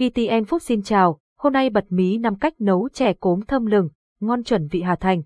VTN Food xin chào, hôm nay bật mí năm cách nấu chè cốm thơm lừng, ngon chuẩn vị Hà Thành.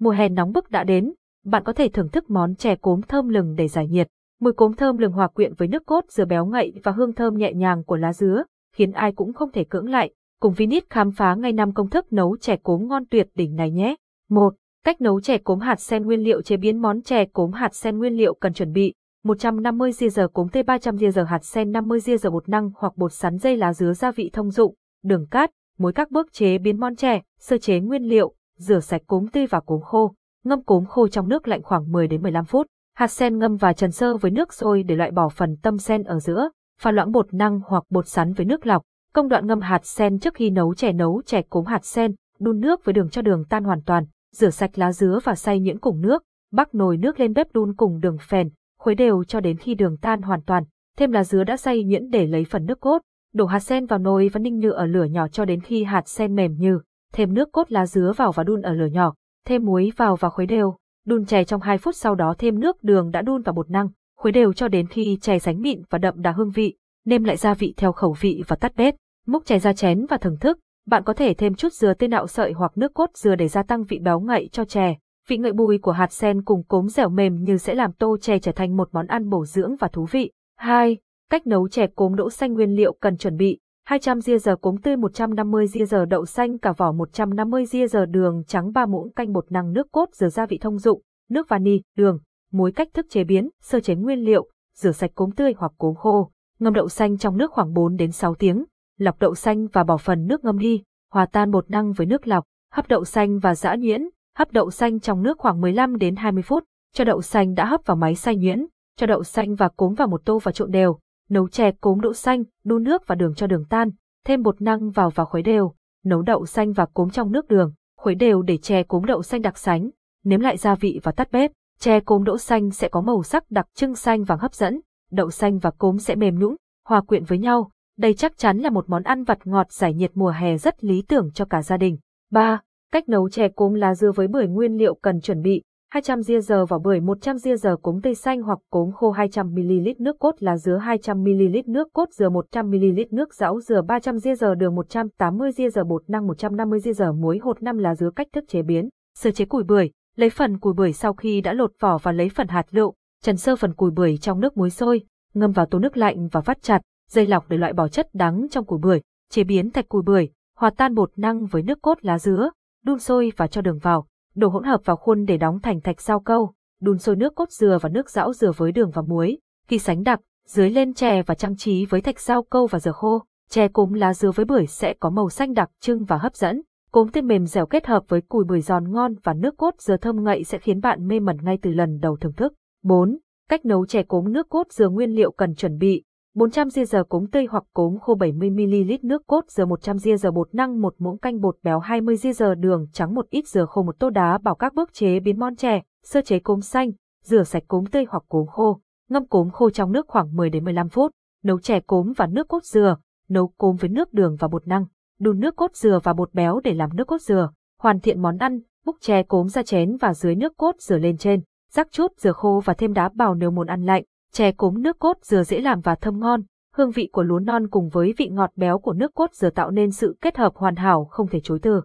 Mùa hè nóng bức đã đến, bạn có thể thưởng thức món chè cốm thơm lừng để giải nhiệt. Mùi cốm thơm lừng hòa quyện với nước cốt dừa béo ngậy và hương thơm nhẹ nhàng của lá dứa, khiến ai cũng không thể cưỡng lại. Cùng Vinit khám phá ngay năm công thức nấu chè cốm ngon tuyệt đỉnh này nhé. 1. Cách nấu chè cốm hạt sen nguyên liệu chế biến món chè cốm hạt sen nguyên liệu cần chuẩn bị 150 g giờ cốm tê 300 g giờ hạt sen 50 g giờ bột năng hoặc bột sắn dây lá dứa gia vị thông dụng, đường cát, muối các bước chế biến món chè, sơ chế nguyên liệu, rửa sạch cốm tươi và cốm khô, ngâm cốm khô trong nước lạnh khoảng 10 đến 15 phút. Hạt sen ngâm và trần sơ với nước sôi để loại bỏ phần tâm sen ở giữa, pha loãng bột năng hoặc bột sắn với nước lọc. Công đoạn ngâm hạt sen trước khi nấu chè nấu chè cốm hạt sen, đun nước với đường cho đường tan hoàn toàn, rửa sạch lá dứa và xay nhuyễn cùng nước, bắc nồi nước lên bếp đun cùng đường phèn, khuấy đều cho đến khi đường tan hoàn toàn, thêm lá dứa đã xay nhuyễn để lấy phần nước cốt, đổ hạt sen vào nồi và ninh nhừ ở lửa nhỏ cho đến khi hạt sen mềm như, thêm nước cốt lá dứa vào và đun ở lửa nhỏ, thêm muối vào và khuấy đều, đun chè trong 2 phút sau đó thêm nước đường đã đun vào bột năng, khuấy đều cho đến khi chè sánh mịn và đậm đà hương vị, nêm lại gia vị theo khẩu vị và tắt bếp, múc chè ra chén và thưởng thức. Bạn có thể thêm chút dừa tươi nạo sợi hoặc nước cốt dừa để gia tăng vị béo ngậy cho chè. Vị ngậy bùi của hạt sen cùng cốm dẻo mềm như sẽ làm tô chè trở thành một món ăn bổ dưỡng và thú vị. 2. Cách nấu chè cốm đỗ xanh nguyên liệu cần chuẩn bị. 200 ria giờ cốm tươi 150 ria giờ đậu xanh cả vỏ 150 ria giờ đường trắng 3 muỗng canh bột năng nước cốt dừa gia vị thông dụng, nước vani, đường, muối cách thức chế biến, sơ chế nguyên liệu, rửa sạch cốm tươi hoặc cốm khô, ngâm đậu xanh trong nước khoảng 4 đến 6 tiếng, lọc đậu xanh và bỏ phần nước ngâm đi, hòa tan bột năng với nước lọc, hấp đậu xanh và giã nhuyễn, hấp đậu xanh trong nước khoảng 15 đến 20 phút, cho đậu xanh đã hấp vào máy xay nhuyễn, cho đậu xanh và cốm vào một tô và trộn đều, nấu chè cốm đậu xanh, đun nước và đường cho đường tan, thêm bột năng vào và khuấy đều, nấu đậu xanh và cốm trong nước đường, khuấy đều để chè cốm đậu xanh đặc sánh, nếm lại gia vị và tắt bếp. Chè cốm đậu xanh sẽ có màu sắc đặc trưng xanh vàng hấp dẫn, đậu xanh và cốm sẽ mềm nhũn, hòa quyện với nhau. Đây chắc chắn là một món ăn vặt ngọt giải nhiệt mùa hè rất lý tưởng cho cả gia đình. 3. Cách nấu chè cốm lá dưa với bưởi nguyên liệu cần chuẩn bị. 200 ria giờ vỏ bưởi 100 ria giờ cốm tây xanh hoặc cốm khô 200ml nước cốt lá dứa 200ml nước cốt dừa 100ml nước ráo dừa 300 ria giờ đường 180 ria giờ bột năng 150 ria giờ muối hột 5 lá dứa cách thức chế biến. Sơ chế củi bưởi, lấy phần củi bưởi sau khi đã lột vỏ và lấy phần hạt lựu, trần sơ phần củi bưởi trong nước muối sôi, ngâm vào tô nước lạnh và vắt chặt, dây lọc để loại bỏ chất đắng trong củi bưởi, chế biến thạch củi bưởi, hòa tan bột năng với nước cốt lá dứa, đun sôi và cho đường vào, đổ hỗn hợp vào khuôn để đóng thành thạch sao câu, đun sôi nước cốt dừa và nước rão dừa với đường và muối, khi sánh đặc, dưới lên chè và trang trí với thạch sao câu và dừa khô, chè cốm lá dừa với bưởi sẽ có màu xanh đặc trưng và hấp dẫn. Cốm tươi mềm dẻo kết hợp với cùi bưởi giòn ngon và nước cốt dừa thơm ngậy sẽ khiến bạn mê mẩn ngay từ lần đầu thưởng thức. 4. Cách nấu chè cốm nước cốt dừa nguyên liệu cần chuẩn bị. 400 g giờ cốm tươi hoặc cốm khô 70ml nước cốt dừa 100 g giờ bột năng một muỗng canh bột béo 20 g giờ đường trắng một ít dừa khô một tô đá bảo các bước chế biến món chè, sơ chế cốm xanh, rửa sạch cốm tươi hoặc cốm khô, ngâm cốm khô trong nước khoảng 10 đến 15 phút, nấu chè cốm và nước cốt dừa, nấu cốm với nước đường và bột năng, đun nước cốt dừa và bột béo để làm nước cốt dừa, hoàn thiện món ăn, múc chè cốm ra chén và dưới nước cốt dừa lên trên, rắc chút dừa khô và thêm đá bào nếu muốn ăn lạnh. Chè cốm nước cốt dừa dễ làm và thơm ngon, hương vị của lúa non cùng với vị ngọt béo của nước cốt dừa tạo nên sự kết hợp hoàn hảo không thể chối từ.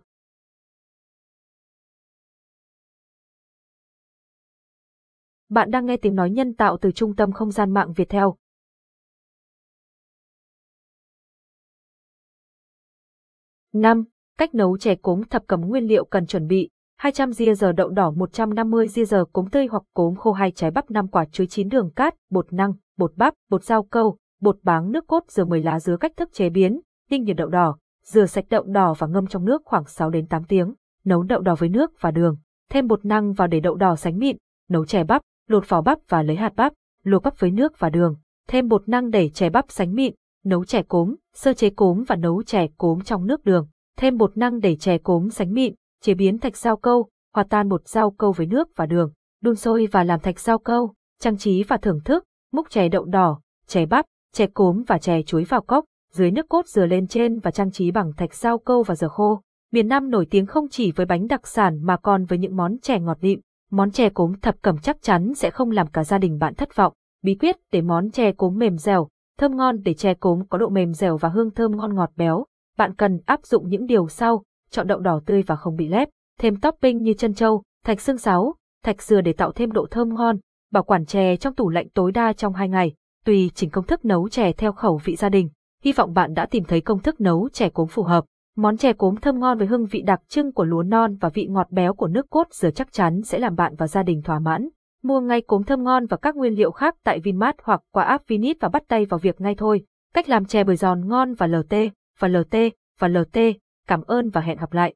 Bạn đang nghe tiếng nói nhân tạo từ trung tâm không gian mạng Việt Theo. Năm, Cách nấu chè cốm thập cẩm nguyên liệu cần chuẩn bị. 200 ria giờ đậu đỏ 150 ria giờ cốm tươi hoặc cốm khô hai trái bắp 5 quả chuối chín đường cát, bột năng, bột bắp, bột rau câu, bột báng nước cốt dừa 10 lá dứa cách thức chế biến, tinh nhiệt đậu đỏ, rửa sạch đậu đỏ và ngâm trong nước khoảng 6 đến 8 tiếng, nấu đậu đỏ với nước và đường, thêm bột năng vào để đậu đỏ sánh mịn, nấu chè bắp, lột vỏ bắp và lấy hạt bắp, luộc bắp với nước và đường, thêm bột năng để chè bắp sánh mịn, nấu chè cốm, sơ chế cốm và nấu chè cốm trong nước đường, thêm bột năng để chè cốm sánh mịn, chế biến thạch sao câu, hòa tan bột rau câu với nước và đường, đun sôi và làm thạch sao câu, trang trí và thưởng thức, múc chè đậu đỏ, chè bắp, chè cốm và chè chuối vào cốc, dưới nước cốt dừa lên trên và trang trí bằng thạch sao câu và dừa khô. Miền Nam nổi tiếng không chỉ với bánh đặc sản mà còn với những món chè ngọt lịm, Món chè cốm thập cẩm chắc chắn sẽ không làm cả gia đình bạn thất vọng. Bí quyết để món chè cốm mềm dẻo, thơm ngon để chè cốm có độ mềm dẻo và hương thơm ngon ngọt béo. Bạn cần áp dụng những điều sau, chọn đậu đỏ tươi và không bị lép, thêm topping như chân châu, thạch xương sáo, thạch dừa để tạo thêm độ thơm ngon, bảo quản chè trong tủ lạnh tối đa trong 2 ngày, tùy chỉnh công thức nấu chè theo khẩu vị gia đình. Hy vọng bạn đã tìm thấy công thức nấu chè cốm phù hợp. Món chè cốm thơm ngon với hương vị đặc trưng của lúa non và vị ngọt béo của nước cốt dừa chắc chắn sẽ làm bạn và gia đình thỏa mãn. Mua ngay cốm thơm ngon và các nguyên liệu khác tại Vinmart hoặc qua app Vinit và bắt tay vào việc ngay thôi. Cách làm chè bưởi giòn ngon và LT, và LT, và LT. Cảm ơn và hẹn gặp lại.